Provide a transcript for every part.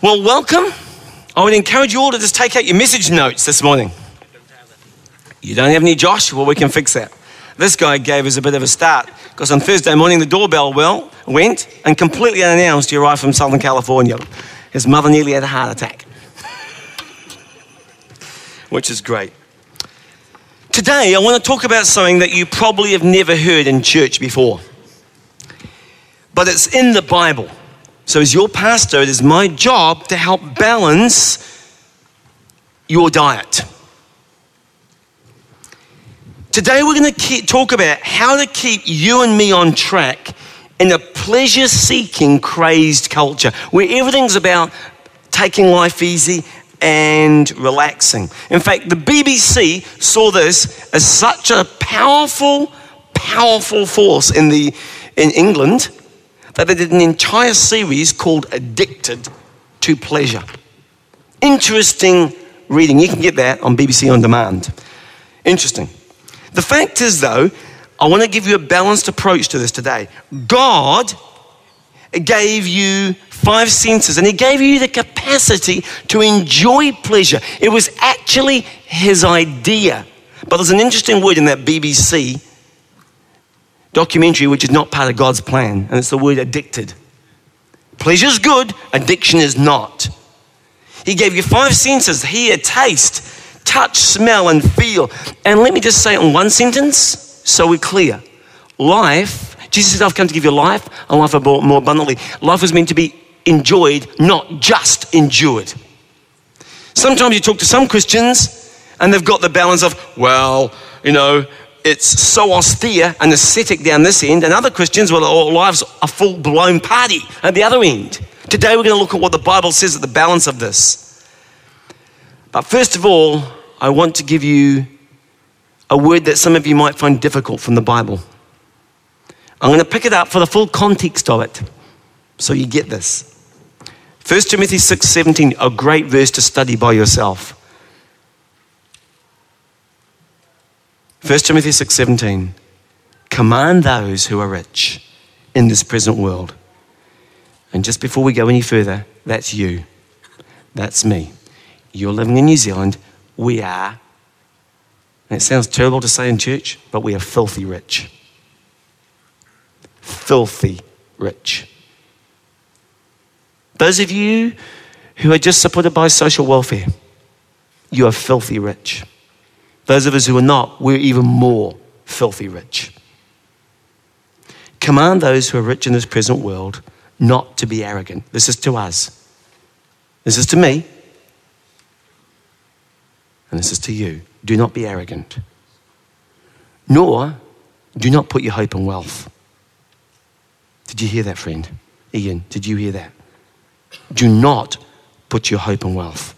Well, welcome. I would encourage you all to just take out your message notes this morning. You don't have any Josh? Well, we can fix that. This guy gave us a bit of a start because on Thursday morning the doorbell well went and completely unannounced he arrived from Southern California. His mother nearly had a heart attack, which is great. Today, I want to talk about something that you probably have never heard in church before, but it's in the Bible. So, as your pastor, it is my job to help balance your diet. Today, we're going to talk about how to keep you and me on track in a pleasure seeking, crazed culture where everything's about taking life easy and relaxing. In fact, the BBC saw this as such a powerful, powerful force in, the, in England that they did an entire series called Addicted to Pleasure. Interesting reading. You can get that on BBC On Demand. Interesting. The fact is, though, I want to give you a balanced approach to this today. God gave you five senses and He gave you the capacity to enjoy pleasure. It was actually His idea. But there's an interesting word in that BBC documentary which is not part of God's plan, and it's the word addicted. Pleasure is good, addiction is not. He gave you five senses hear, taste, touch, smell, and feel. And let me just say it in one sentence so we're clear. Life, Jesus said, I've come to give you life and life more abundantly. Life was meant to be enjoyed, not just endured. Sometimes you talk to some Christians and they've got the balance of, well, you know, it's so austere and ascetic down this end, and other Christians, well, our lives a full blown party at the other end. Today we're going to look at what the Bible says at the balance of this. But first of all, I want to give you a word that some of you might find difficult from the Bible. I'm going to pick it up for the full context of it so you get this. 1 Timothy 6:17, a great verse to study by yourself. 1 Timothy 6:17, command those who are rich in this present world. And just before we go any further, that's you. That's me. You're living in New Zealand. We are, and it sounds terrible to say in church, but we are filthy rich. Filthy rich. Those of you who are just supported by social welfare, you are filthy rich. Those of us who are not, we're even more filthy rich. Command those who are rich in this present world not to be arrogant. This is to us. This is to me. And this is to you. Do not be arrogant. Nor do not put your hope in wealth. Did you hear that, friend? Ian, did you hear that? Do not put your hope in wealth.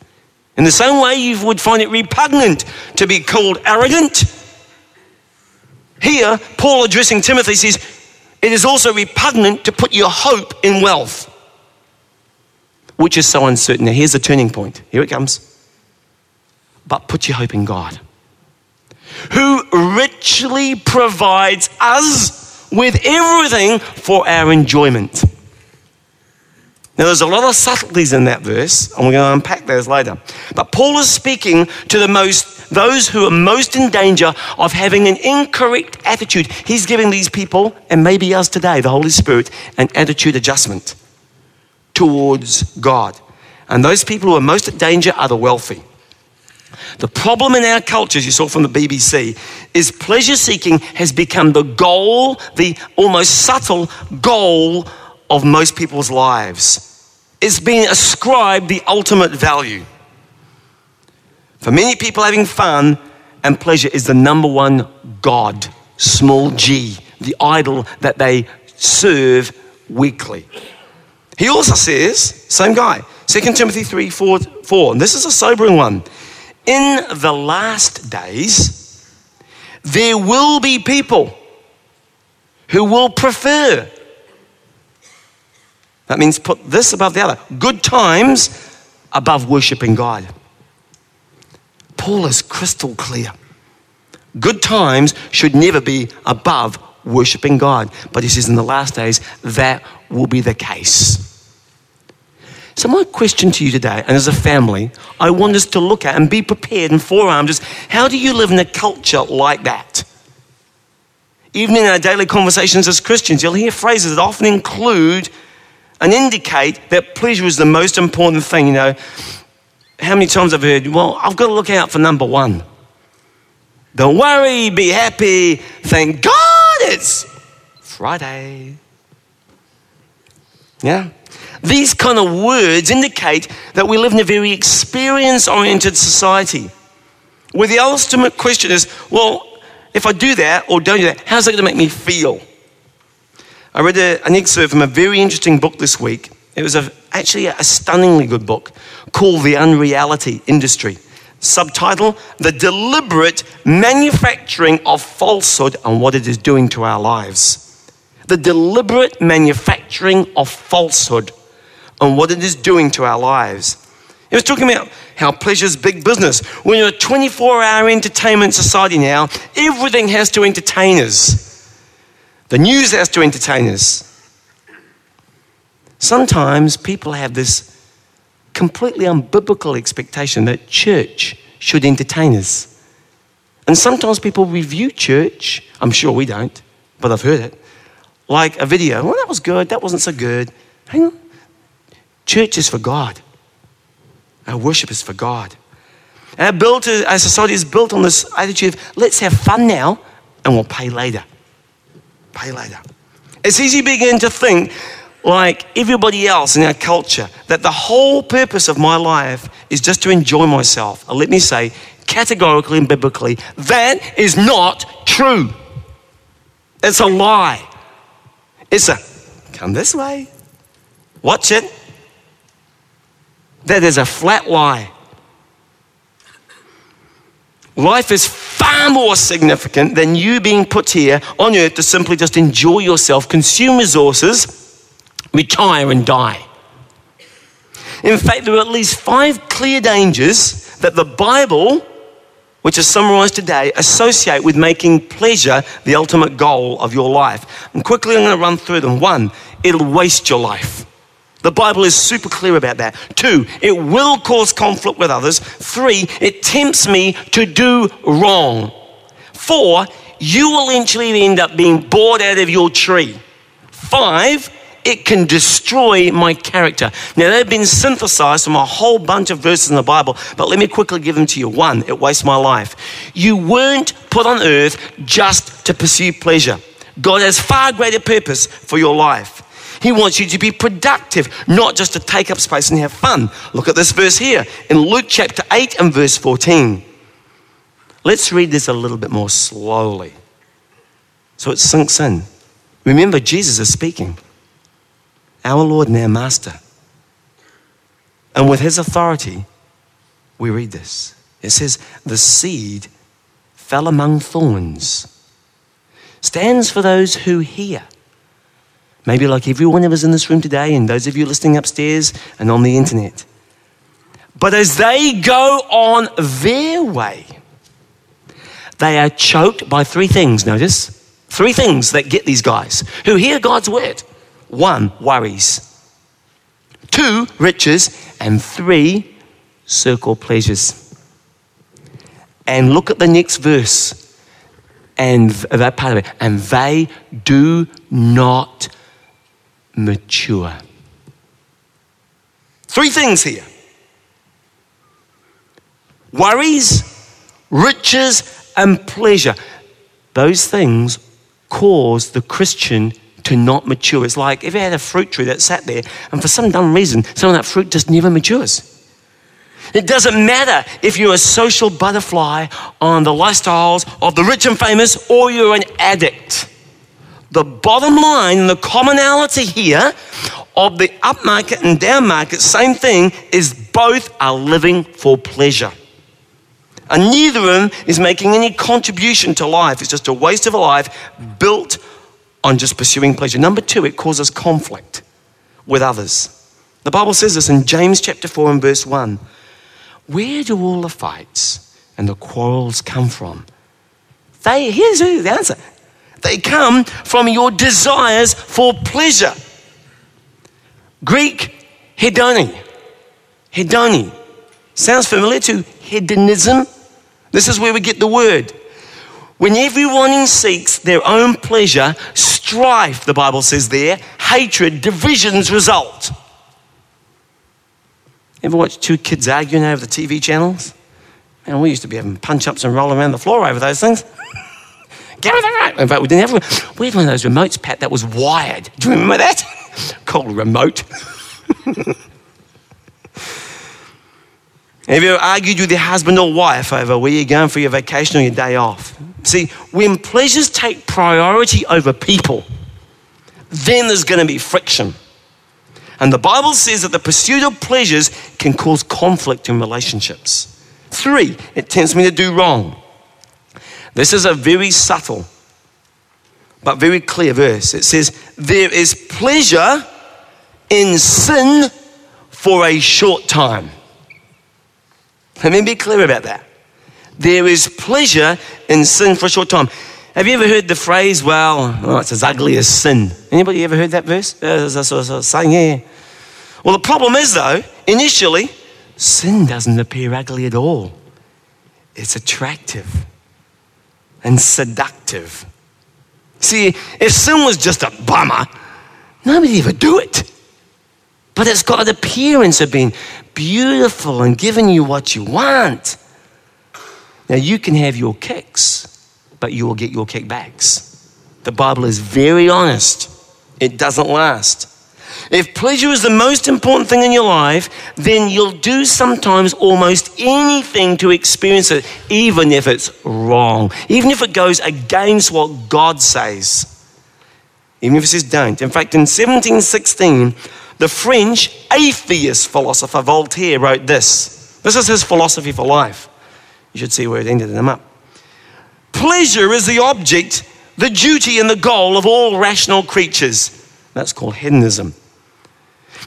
In the same way, you would find it repugnant to be called arrogant. Here, Paul addressing Timothy says, It is also repugnant to put your hope in wealth, which is so uncertain. Now, here's the turning point. Here it comes. But put your hope in God, who richly provides us with everything for our enjoyment. Now, there's a lot of subtleties in that verse, and we're going to unpack those later. But Paul is speaking to the most, those who are most in danger of having an incorrect attitude. He's giving these people, and maybe us today, the Holy Spirit, an attitude adjustment towards God. And those people who are most at danger are the wealthy. The problem in our culture, as you saw from the BBC, is pleasure seeking has become the goal, the almost subtle goal of most people's lives is being ascribed the ultimate value. For many people, having fun and pleasure is the number one God, small g, the idol that they serve weekly. He also says, same guy, 2 Timothy 3 4, 4, and this is a sobering one. In the last days, there will be people who will prefer that means put this above the other. Good times above worshiping God. Paul is crystal clear. Good times should never be above worshiping God. But he says in the last days, that will be the case. So, my question to you today, and as a family, I want us to look at and be prepared and forearmed is how do you live in a culture like that? Even in our daily conversations as Christians, you'll hear phrases that often include and indicate that pleasure is the most important thing. You know, how many times I've heard, well, I've got to look out for number one. Don't worry, be happy. Thank God it's Friday. Yeah? These kind of words indicate that we live in a very experience oriented society where the ultimate question is well, if I do that or don't do that, how's that going to make me feel? I read a, an excerpt from a very interesting book this week. It was a, actually a stunningly good book called The Unreality Industry. Subtitle The Deliberate Manufacturing of Falsehood and What It Is Doing to Our Lives. The deliberate manufacturing of falsehood and what it is doing to our lives. It was talking about how pleasure's big business. We're in a 24 hour entertainment society now. Everything has to entertain us. The news has to entertain us. Sometimes people have this completely unbiblical expectation that church should entertain us. And sometimes people review church, I'm sure we don't, but I've heard it, like a video. Well, that was good, that wasn't so good. Hang on. Church is for God. Our worship is for God. Our, built, our society is built on this attitude of let's have fun now and we'll pay later. Pay later. It's easy to begin to think like everybody else in our culture that the whole purpose of my life is just to enjoy myself. And let me say, categorically and biblically, that is not true. It's a lie. It's a come this way, watch it. That is a flat lie. Life is far more significant than you being put here on earth to simply just enjoy yourself, consume resources, retire, and die. In fact, there are at least five clear dangers that the Bible, which is summarized today, associate with making pleasure the ultimate goal of your life. And quickly, I'm going to run through them. One, it'll waste your life. The Bible is super clear about that. Two, it will cause conflict with others. Three, it tempts me to do wrong. Four, you will eventually end up being bored out of your tree. Five, it can destroy my character. Now, they've been synthesized from a whole bunch of verses in the Bible, but let me quickly give them to you. One, it wastes my life. You weren't put on earth just to pursue pleasure, God has far greater purpose for your life. He wants you to be productive, not just to take up space and have fun. Look at this verse here in Luke chapter 8 and verse 14. Let's read this a little bit more slowly so it sinks in. Remember, Jesus is speaking, our Lord and our Master. And with his authority, we read this. It says, The seed fell among thorns, stands for those who hear Maybe like every one of us in this room today, and those of you listening upstairs and on the internet. But as they go on their way, they are choked by three things. Notice three things that get these guys who hear God's word one, worries, two, riches, and three, circle pleasures. And look at the next verse and that part of it. And they do not mature. Three things here worries, riches, and pleasure. Those things cause the Christian to not mature. It's like if you had a fruit tree that sat there, and for some dumb reason, some of that fruit just never matures. It doesn't matter if you're a social butterfly on the lifestyles of the rich and famous or you're an addict. The bottom line, the commonality here of the upmarket and downmarket, same thing, is both are living for pleasure. And neither of them is making any contribution to life. It's just a waste of a life built on just pursuing pleasure. Number two, it causes conflict with others. The Bible says this in James chapter 4 and verse 1. Where do all the fights and the quarrels come from? They, here's the answer they come from your desires for pleasure. Greek hedoni. Hedoni. Sounds familiar to hedonism? This is where we get the word. When everyone seeks their own pleasure, strife, the Bible says there, hatred, divisions result. Ever watch two kids arguing over the TV channels? Man, we used to be having punch ups and rolling around the floor over those things. Get with the right. In fact, we didn't have. We had one of those remotes, Pat, that was wired. Do you remember that? Called remote. Have you ever argued with your husband or wife over where you're going for your vacation or your day off? See, when pleasures take priority over people, then there's going to be friction. And the Bible says that the pursuit of pleasures can cause conflict in relationships. Three, it tempts me to do wrong. This is a very subtle but very clear verse. It says, There is pleasure in sin for a short time. Let me be clear about that. There is pleasure in sin for a short time. Have you ever heard the phrase, well, oh, it's as ugly as sin? Anybody ever heard that verse? Uh, saying, yeah. Well, the problem is, though, initially, sin doesn't appear ugly at all. It's attractive and seductive. See, if sin was just a bummer, nobody would do it. But it's got an appearance of being beautiful and giving you what you want. Now, you can have your kicks, but you will get your kickbacks. The Bible is very honest, it doesn't last. If pleasure is the most important thing in your life, then you'll do sometimes almost anything to experience it, even if it's wrong, even if it goes against what God says. Even if it says don't. In fact, in 1716, the French atheist philosopher Voltaire wrote this. This is his philosophy for life. You should see where it ended him up. Pleasure is the object, the duty, and the goal of all rational creatures. That's called hedonism.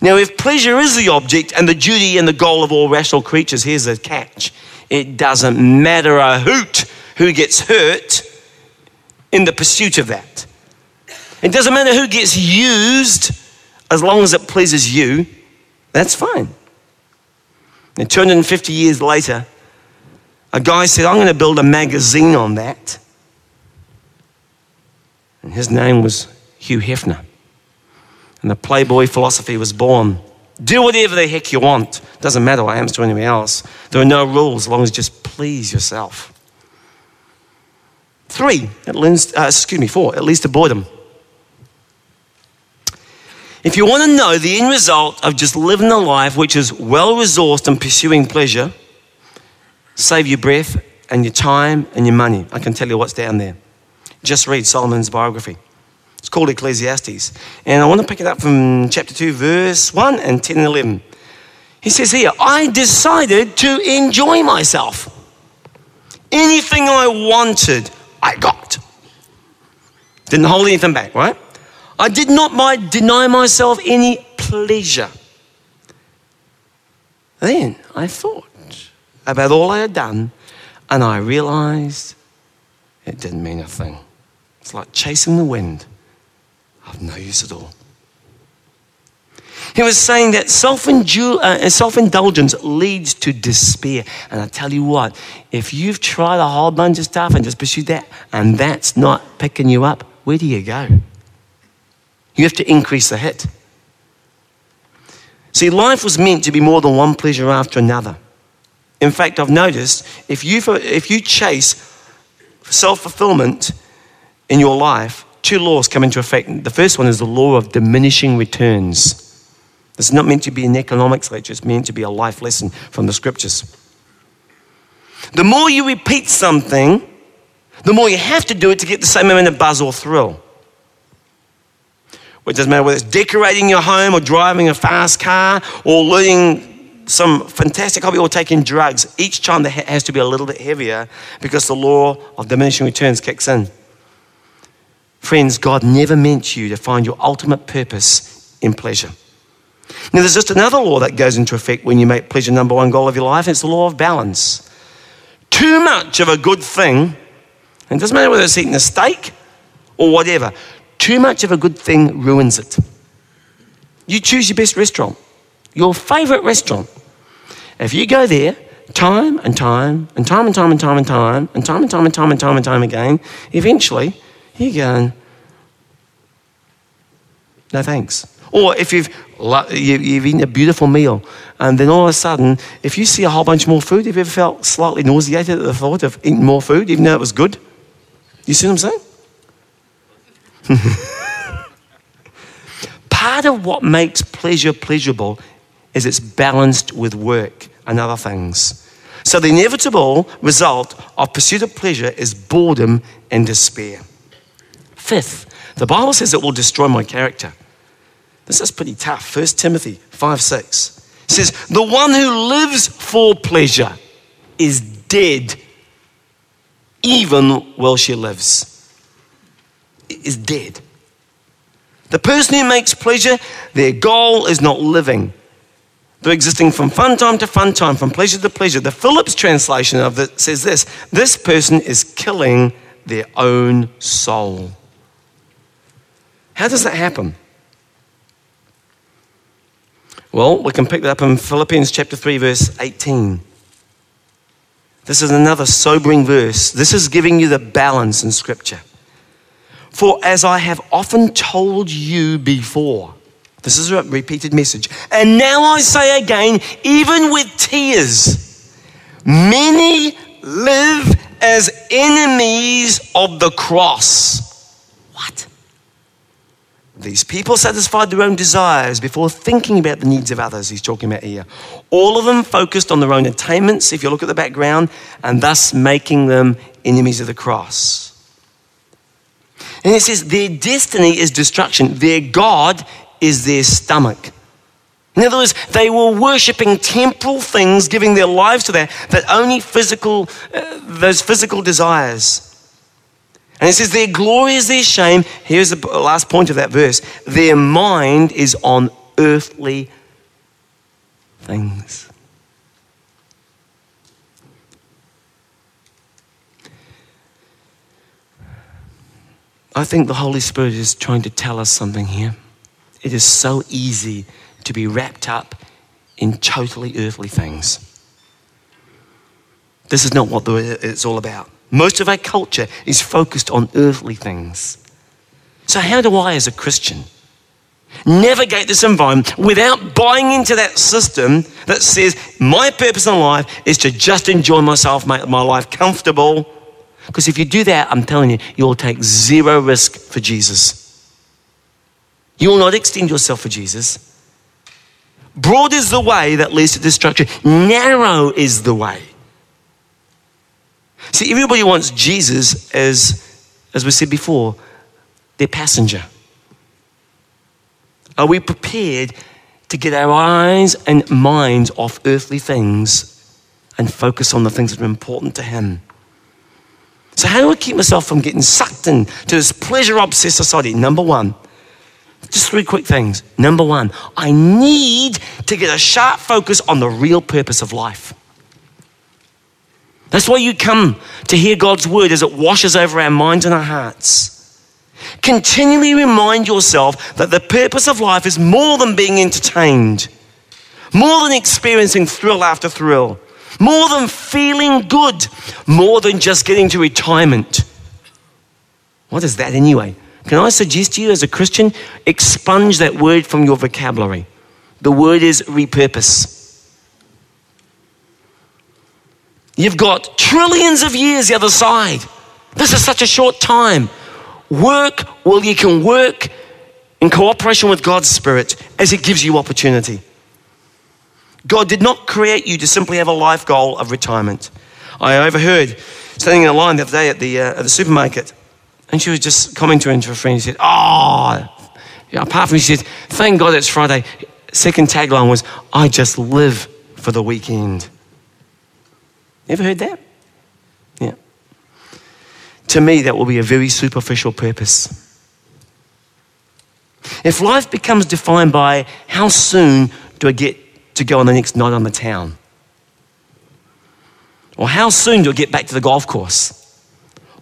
Now, if pleasure is the object and the duty and the goal of all rational creatures, here's the catch it doesn't matter a hoot who gets hurt in the pursuit of that. It doesn't matter who gets used as long as it pleases you, that's fine. And 250 years later, a guy said, I'm going to build a magazine on that. And his name was Hugh Hefner. And the Playboy philosophy was born. Do whatever the heck you want. Doesn't matter what happens to anyone else. There are no rules as long as you just please yourself. Three, it leads, uh, excuse me, four, it leads to boredom. If you want to know the end result of just living a life which is well resourced and pursuing pleasure, save your breath and your time and your money. I can tell you what's down there. Just read Solomon's biography. It's called Ecclesiastes. And I want to pick it up from chapter 2, verse 1 and 10 and 11. He says here, I decided to enjoy myself. Anything I wanted, I got. Didn't hold anything back, right? I did not deny myself any pleasure. Then I thought about all I had done and I realized it didn't mean a thing. It's like chasing the wind of no use at all. He was saying that uh, self indulgence leads to despair. And I tell you what, if you've tried a whole bunch of stuff and just pursued that, and that's not picking you up, where do you go? You have to increase the hit. See, life was meant to be more than one pleasure after another. In fact, I've noticed if you, if you chase self fulfillment in your life, two laws come into effect. The first one is the law of diminishing returns. This is not meant to be an economics lecture, it's meant to be a life lesson from the scriptures. The more you repeat something, the more you have to do it to get the same amount of buzz or thrill. It doesn't matter whether it's decorating your home or driving a fast car or learning some fantastic hobby or taking drugs. Each time that has to be a little bit heavier because the law of diminishing returns kicks in. Friends, God never meant you to find your ultimate purpose in pleasure. Now, there's just another law that goes into effect when you make pleasure number one goal of your life, and it's the law of balance. Too much of a good thing, and it doesn't matter whether it's eating a steak or whatever, too much of a good thing ruins it. You choose your best restaurant, your favorite restaurant. if you go there time and time and time and time and time and time and time and time and time and time and time again, eventually you're going, no thanks. Or if you've, you've eaten a beautiful meal, and then all of a sudden, if you see a whole bunch more food, have you ever felt slightly nauseated at the thought of eating more food, even though it was good? You see what I'm saying? Part of what makes pleasure pleasurable is it's balanced with work and other things. So the inevitable result of pursuit of pleasure is boredom and despair. Fifth, the Bible says it will destroy my character. This is pretty tough. 1 Timothy 5 6 says, The one who lives for pleasure is dead even while she lives. Is dead. The person who makes pleasure, their goal is not living. They're existing from fun time to fun time, from pleasure to pleasure. The Phillips translation of it says this this person is killing their own soul. How does that happen? Well, we can pick that up in Philippians chapter 3, verse 18. This is another sobering verse. This is giving you the balance in Scripture. For as I have often told you before, this is a repeated message, and now I say again, even with tears, many live as enemies of the cross. What? These people satisfied their own desires before thinking about the needs of others, he's talking about here. All of them focused on their own attainments, if you look at the background, and thus making them enemies of the cross. And it says their destiny is destruction, their God is their stomach. In other words, they were worshipping temporal things, giving their lives to that, that only physical, uh, those physical desires. And it says, Their glory is their shame. Here's the last point of that verse their mind is on earthly things. I think the Holy Spirit is trying to tell us something here. It is so easy to be wrapped up in totally earthly things. This is not what it's all about. Most of our culture is focused on earthly things. So, how do I, as a Christian, navigate this environment without buying into that system that says my purpose in life is to just enjoy myself, make my life comfortable? Because if you do that, I'm telling you, you'll take zero risk for Jesus. You will not extend yourself for Jesus. Broad is the way that leads to destruction, narrow is the way. See, everybody wants Jesus as, as we said before, their passenger. Are we prepared to get our eyes and minds off earthly things and focus on the things that are important to Him? So, how do I keep myself from getting sucked into this pleasure obsessed society? Number one, just three quick things. Number one, I need to get a sharp focus on the real purpose of life. That's why you come to hear God's word as it washes over our minds and our hearts. Continually remind yourself that the purpose of life is more than being entertained, more than experiencing thrill after thrill, more than feeling good, more than just getting to retirement. What is that anyway? Can I suggest to you as a Christian, expunge that word from your vocabulary? The word is repurpose. You've got trillions of years the other side. This is such a short time. Work well, you can work in cooperation with God's Spirit as it gives you opportunity. God did not create you to simply have a life goal of retirement. I overheard standing in a line the other day at the, uh, at the supermarket, and she was just commenting to her friend. She said, Oh, apart from, she said, Thank God it's Friday. Second tagline was, I just live for the weekend. Ever heard that? Yeah. To me, that will be a very superficial purpose. If life becomes defined by how soon do I get to go on the next night on the town? Or how soon do I get back to the golf course?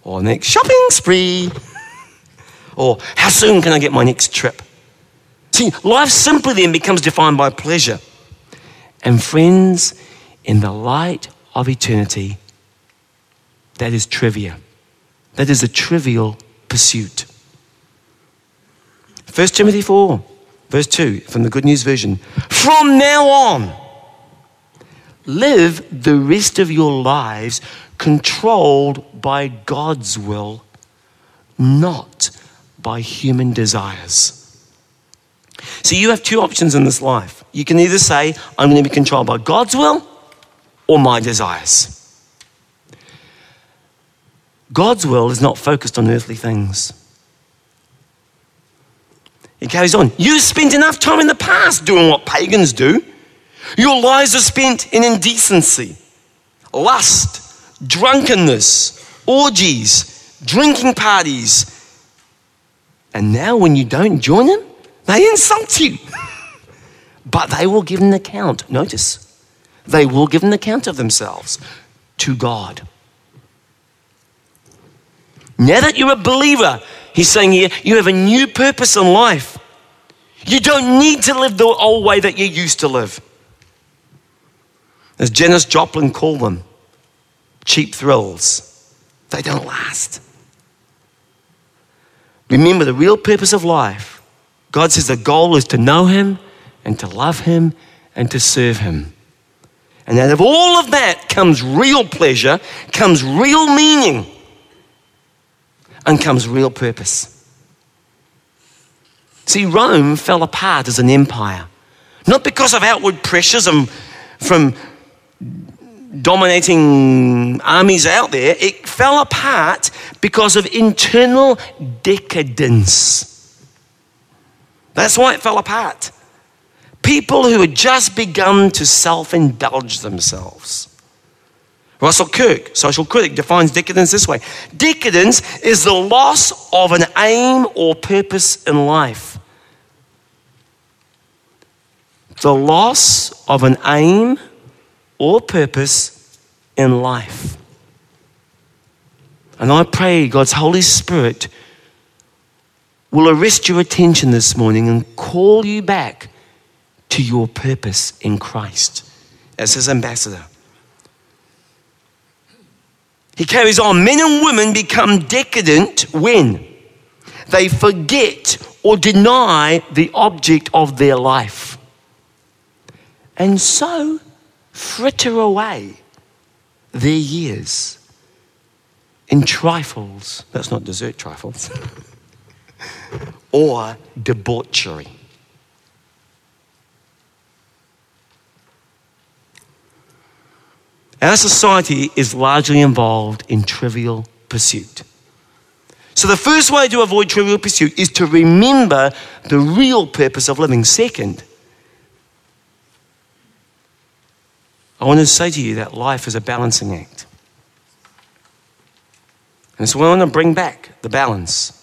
Or next shopping spree? or how soon can I get my next trip? See, life simply then becomes defined by pleasure. And friends, in the light of eternity, that is trivia. That is a trivial pursuit. 1 Timothy 4, verse 2 from the Good News Version. From now on, live the rest of your lives controlled by God's will, not by human desires. So you have two options in this life. You can either say, I'm going to be controlled by God's will or my desires. God's will is not focused on earthly things. It carries on. You spent enough time in the past doing what pagans do. Your lives are spent in indecency, lust, drunkenness, orgies, drinking parties. And now, when you don't join them, they insult you. but they will give an account. Notice, they will give an account of themselves to God. Now that you're a believer, he's saying here, you have a new purpose in life. You don't need to live the old way that you used to live. As Janis Joplin called them, cheap thrills. They don't last. Remember, the real purpose of life, God says the goal is to know Him and to love Him and to serve Him. And out of all of that comes real pleasure, comes real meaning and comes real purpose. See, Rome fell apart as an empire, not because of outward pressures and from dominating armies out there, it fell apart because of internal decadence. That's why it fell apart. People who had just begun to self indulge themselves. Russell Kirk, social critic, defines decadence this way Decadence is the loss of an aim or purpose in life. The loss of an aim or purpose in life. And I pray God's Holy Spirit will arrest your attention this morning and call you back to your purpose in Christ as his ambassador. He carries on. Men and women become decadent when they forget or deny the object of their life. And so fritter away their years in trifles. That's not dessert trifles. or debauchery. Our society is largely involved in trivial pursuit. So, the first way to avoid trivial pursuit is to remember the real purpose of living. Second, I want to say to you that life is a balancing act. And so, I want to bring back the balance.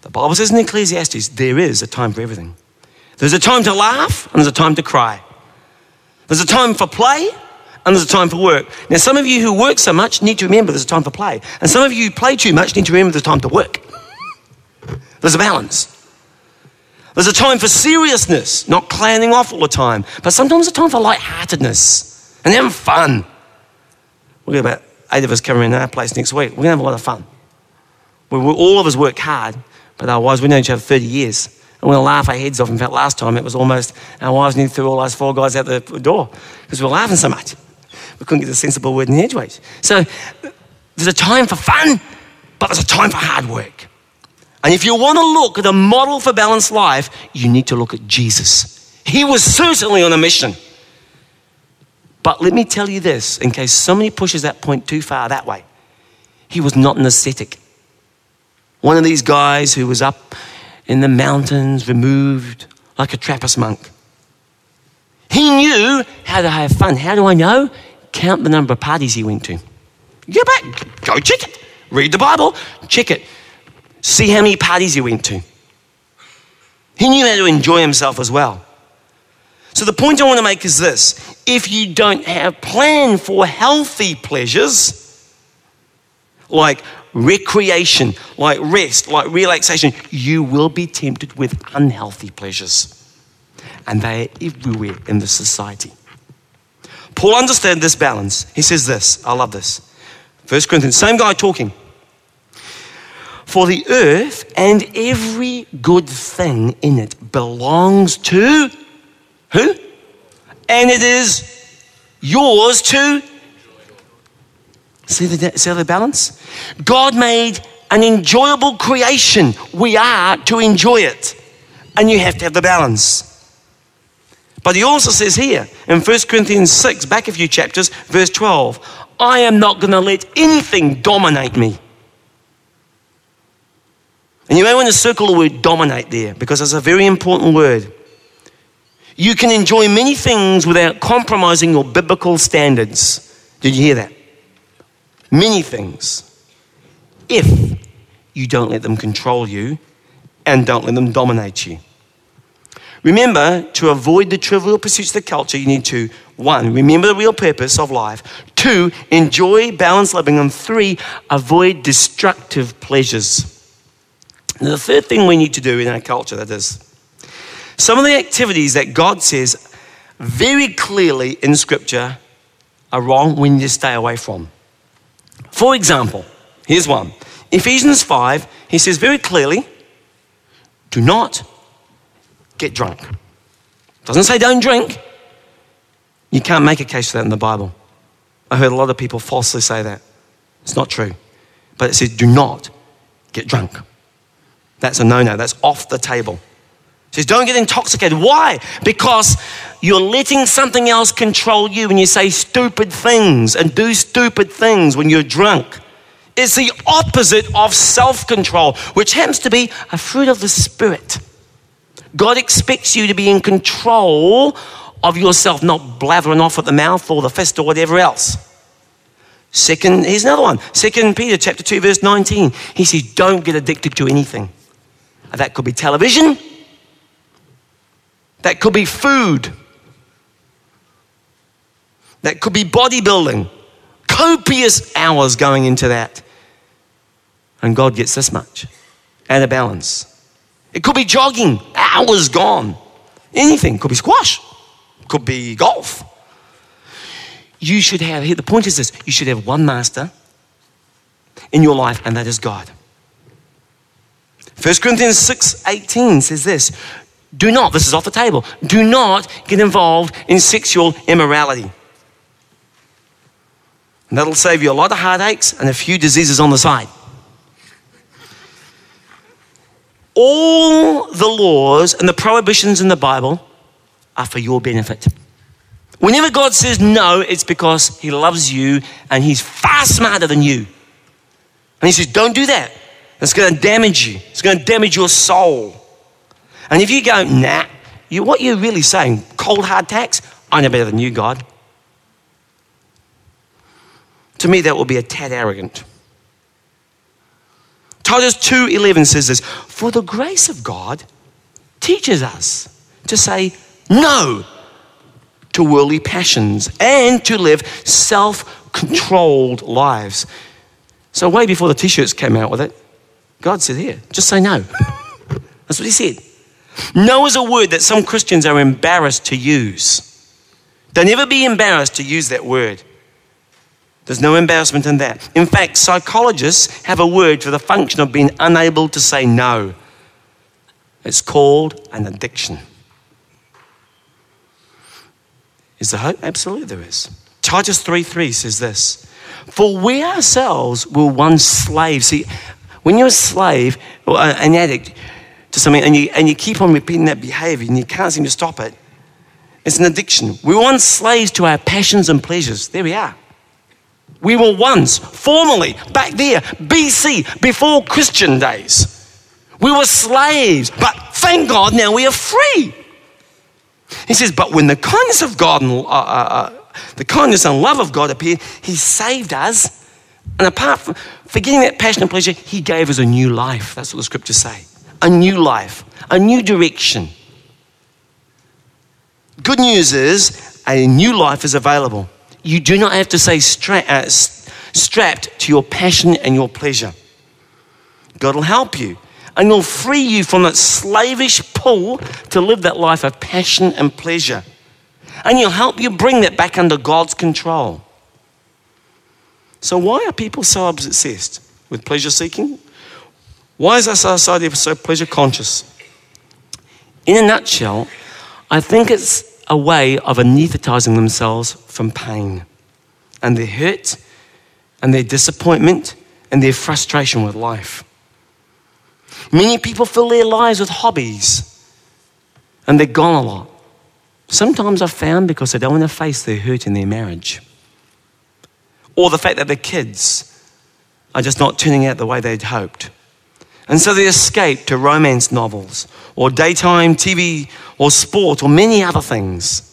The Bible says in Ecclesiastes, there is a time for everything. There's a time to laugh and there's a time to cry. There's a time for play and there's a time for work. Now, some of you who work so much need to remember there's a time for play. And some of you who play too much need to remember there's a time to work. There's a balance. There's a time for seriousness, not clowning off all the time, but sometimes a time for lightheartedness and having fun. We've got about eight of us coming in our place next week. We're going to have a lot of fun. We, all of us work hard, but our wives, we know each other 30 years. And we'll laugh our heads off. In fact, last time it was almost our wives nearly threw all those four guys out the door because we were laughing so much. We couldn't get a sensible word in the edgeways. So there's a time for fun, but there's a time for hard work. And if you want to look at a model for balanced life, you need to look at Jesus. He was certainly on a mission. But let me tell you this, in case somebody pushes that point too far that way, he was not an ascetic. One of these guys who was up in the mountains, removed like a Trappist monk. He knew how to have fun. How do I know? Count the number of parties he went to. Go back, go check it. Read the Bible, check it. See how many parties he went to. He knew how to enjoy himself as well. So the point I want to make is this if you don't have plan for healthy pleasures, like recreation, like rest, like relaxation, you will be tempted with unhealthy pleasures. And they are everywhere in the society. Paul understands this balance. He says this. I love this. First Corinthians, same guy talking. For the earth and every good thing in it belongs to who? And it is yours to. See the, see the balance? God made an enjoyable creation. We are to enjoy it. And you have to have the balance. But he also says here in 1 Corinthians 6, back a few chapters, verse 12, I am not going to let anything dominate me. And you may want to circle the word dominate there because it's a very important word. You can enjoy many things without compromising your biblical standards. Did you hear that? Many things. If you don't let them control you and don't let them dominate you. Remember, to avoid the trivial pursuits of the culture, you need to, one, remember the real purpose of life, two, enjoy balanced living, and three, avoid destructive pleasures. And the third thing we need to do in our culture that is some of the activities that God says very clearly in Scripture are wrong, we need to stay away from. For example, here's one Ephesians 5, he says very clearly, do not get drunk. Doesn't say don't drink. You can't make a case for that in the Bible. I heard a lot of people falsely say that. It's not true. But it says do not get drunk. That's a no no. That's off the table. It says, don't get intoxicated. Why? Because you're letting something else control you and you say stupid things and do stupid things when you're drunk. It's the opposite of self control, which happens to be a fruit of the Spirit. God expects you to be in control of yourself, not blathering off at the mouth or the fist or whatever else. Second, here's another one. Second Peter chapter 2, verse 19. He says, Don't get addicted to anything. That could be television. That could be food. That could be bodybuilding. Copious hours going into that. And God gets this much. And a balance. It could be jogging, hours gone. Anything. Could be squash. Could be golf. You should have, here, the point is this you should have one master in your life, and that is God. 1 Corinthians 6 18 says this Do not, this is off the table, do not get involved in sexual immorality. And that'll save you a lot of heartaches and a few diseases on the side. All the laws and the prohibitions in the Bible are for your benefit. Whenever God says no, it's because He loves you and He's far smarter than you. And He says, Don't do that. It's going to damage you, it's going to damage your soul. And if you go, nah, you, what you're really saying, cold hard tax, I know better than you, God. To me, that will be a tad arrogant. Titus 2:11 says this, "For the grace of God teaches us to say no to worldly passions and to live self-controlled lives." So way before the t-shirts came out with it, God said, Here, just say no. That's what he said. No is a word that some Christians are embarrassed to use. Don't ever be embarrassed to use that word. There's no embarrassment in that. In fact, psychologists have a word for the function of being unable to say no. It's called an addiction. Is there hope? Absolutely, there is. Titus 3 3 says this For we ourselves were once slaves. See, when you're a slave or an addict to something and you, and you keep on repeating that behavior and you can't seem to stop it, it's an addiction. We were once slaves to our passions and pleasures. There we are. We were once, formerly, back there, BC, before Christian days. We were slaves, but thank God now we are free. He says, but when the kindness of God and uh, uh, uh, the kindness and love of God appeared, He saved us. And apart from, forgetting that passion and pleasure, He gave us a new life. That's what the scriptures say. A new life, a new direction. Good news is a new life is available. You do not have to stay stra- uh, strapped to your passion and your pleasure. God will help you and He'll free you from that slavish pull to live that life of passion and pleasure. And He'll help you bring that back under God's control. So, why are people so obsessed with pleasure seeking? Why is our society so pleasure conscious? In a nutshell, I think it's a way of anesthetizing themselves from pain and their hurt and their disappointment and their frustration with life. Many people fill their lives with hobbies and they're gone a lot. Sometimes I've found because they don't want to face their hurt in their marriage or the fact that their kids are just not turning out the way they'd hoped. And so they escape to romance novels or daytime TV or sport or many other things.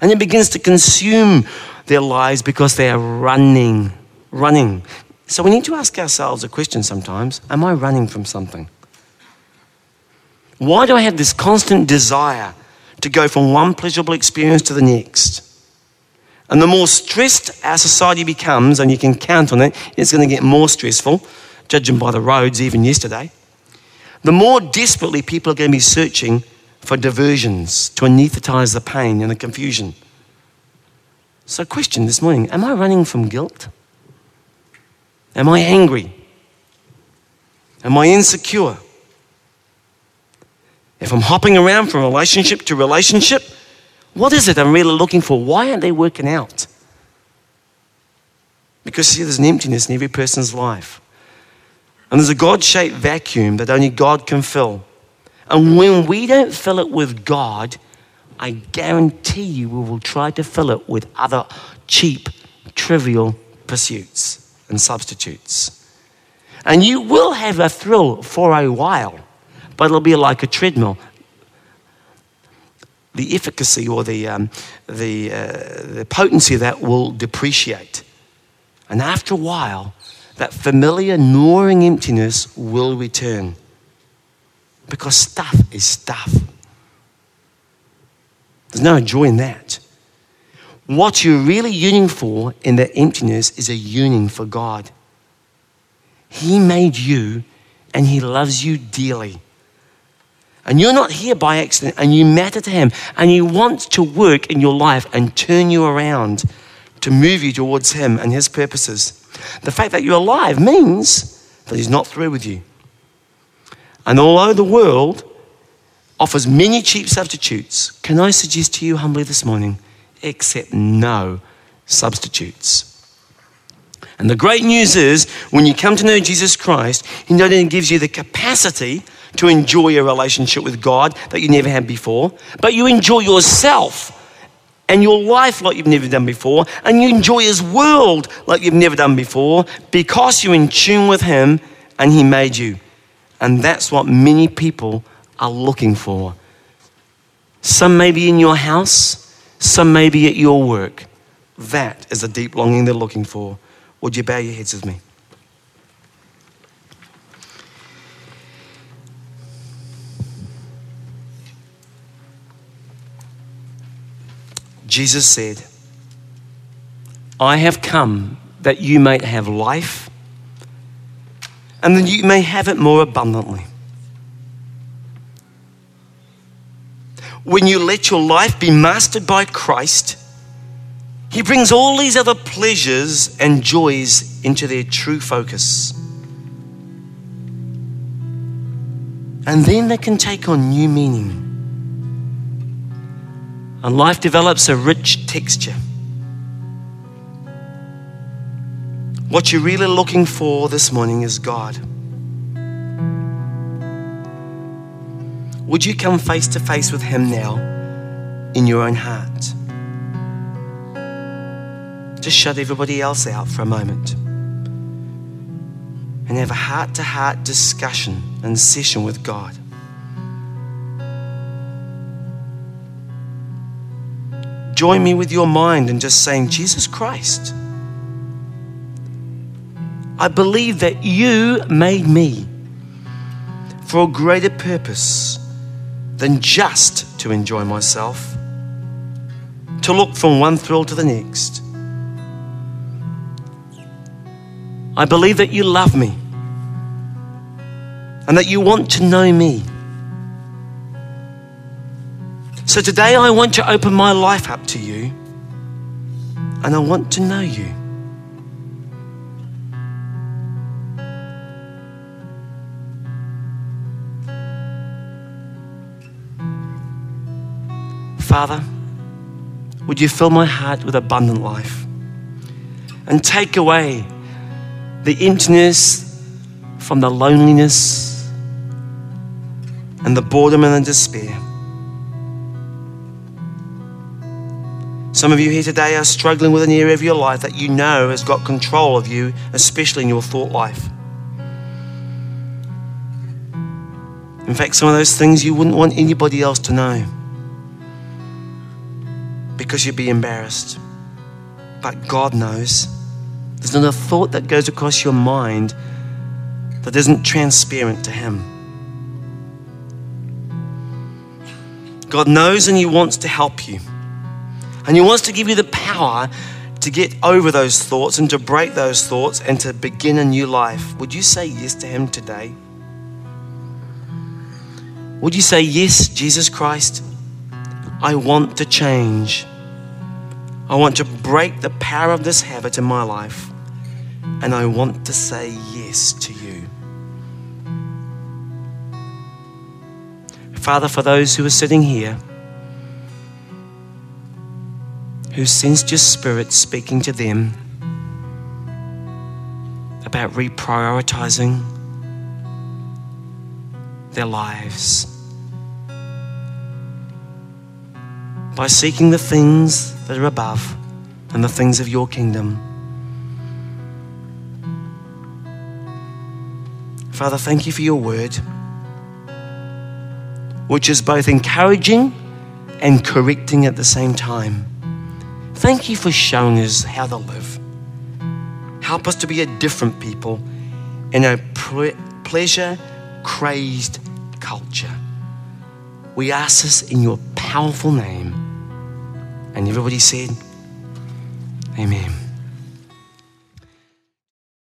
And it begins to consume their lives because they are running, running. So we need to ask ourselves a question sometimes Am I running from something? Why do I have this constant desire to go from one pleasurable experience to the next? And the more stressed our society becomes, and you can count on it, it's going to get more stressful, judging by the roads even yesterday, the more desperately people are going to be searching for diversions to anesthetize the pain and the confusion. So, question this morning Am I running from guilt? Am I angry? Am I insecure? If I'm hopping around from relationship to relationship, what is it I'm really looking for? Why aren't they working out? Because, see, there's an emptiness in every person's life. And there's a God shaped vacuum that only God can fill. And when we don't fill it with God, I guarantee you we will try to fill it with other cheap, trivial pursuits and substitutes. And you will have a thrill for a while but it'll be like a treadmill. The efficacy or the, um, the, uh, the potency of that will depreciate. And after a while, that familiar gnawing emptiness will return. Because stuff is stuff. There's no joy in that. What you're really yearning for in that emptiness is a yearning for God. He made you and He loves you dearly. And you're not here by accident, and you matter to Him, and He wants to work in your life and turn you around to move you towards Him and His purposes. The fact that you're alive means that He's not through with you. And although the world offers many cheap substitutes, can I suggest to you humbly this morning, accept no substitutes. And the great news is, when you come to know Jesus Christ, He not only gives you the capacity to enjoy a relationship with God that you never had before, but you enjoy yourself and your life like you've never done before, and you enjoy His world like you've never done before because you're in tune with Him and He made you. And that's what many people are looking for. Some may be in your house, some may be at your work. That is a deep longing they're looking for. Would you bow your heads with me? Jesus said, I have come that you may have life and that you may have it more abundantly. When you let your life be mastered by Christ, He brings all these other pleasures and joys into their true focus. And then they can take on new meaning and life develops a rich texture. What you're really looking for this morning is God. Would you come face to face with Him now in your own heart? Just shut everybody else out for a moment and have a heart to heart discussion and session with God. Join me with your mind and just saying, Jesus Christ, I believe that you made me for a greater purpose than just to enjoy myself, to look from one thrill to the next. I believe that you love me and that you want to know me. So today I want to open my life up to you and I want to know you. Father, would you fill my heart with abundant life and take away the emptiness from the loneliness and the boredom and the despair. Some of you here today are struggling with an area of your life that you know has got control of you, especially in your thought life. In fact, some of those things you wouldn't want anybody else to know because you'd be embarrassed. But God knows. There's not a thought that goes across your mind that isn't transparent to Him. God knows and He wants to help you. And He wants to give you the power to get over those thoughts and to break those thoughts and to begin a new life. Would you say yes to Him today? Would you say, Yes, Jesus Christ, I want to change. I want to break the power of this habit in my life. And I want to say yes to you. Father, for those who are sitting here, who sensed your spirit speaking to them about reprioritizing their lives by seeking the things that are above and the things of your kingdom. Father, thank you for your word, which is both encouraging and correcting at the same time. Thank you for showing us how to live. Help us to be a different people in a pleasure crazed culture. We ask this in your powerful name. And everybody said, Amen.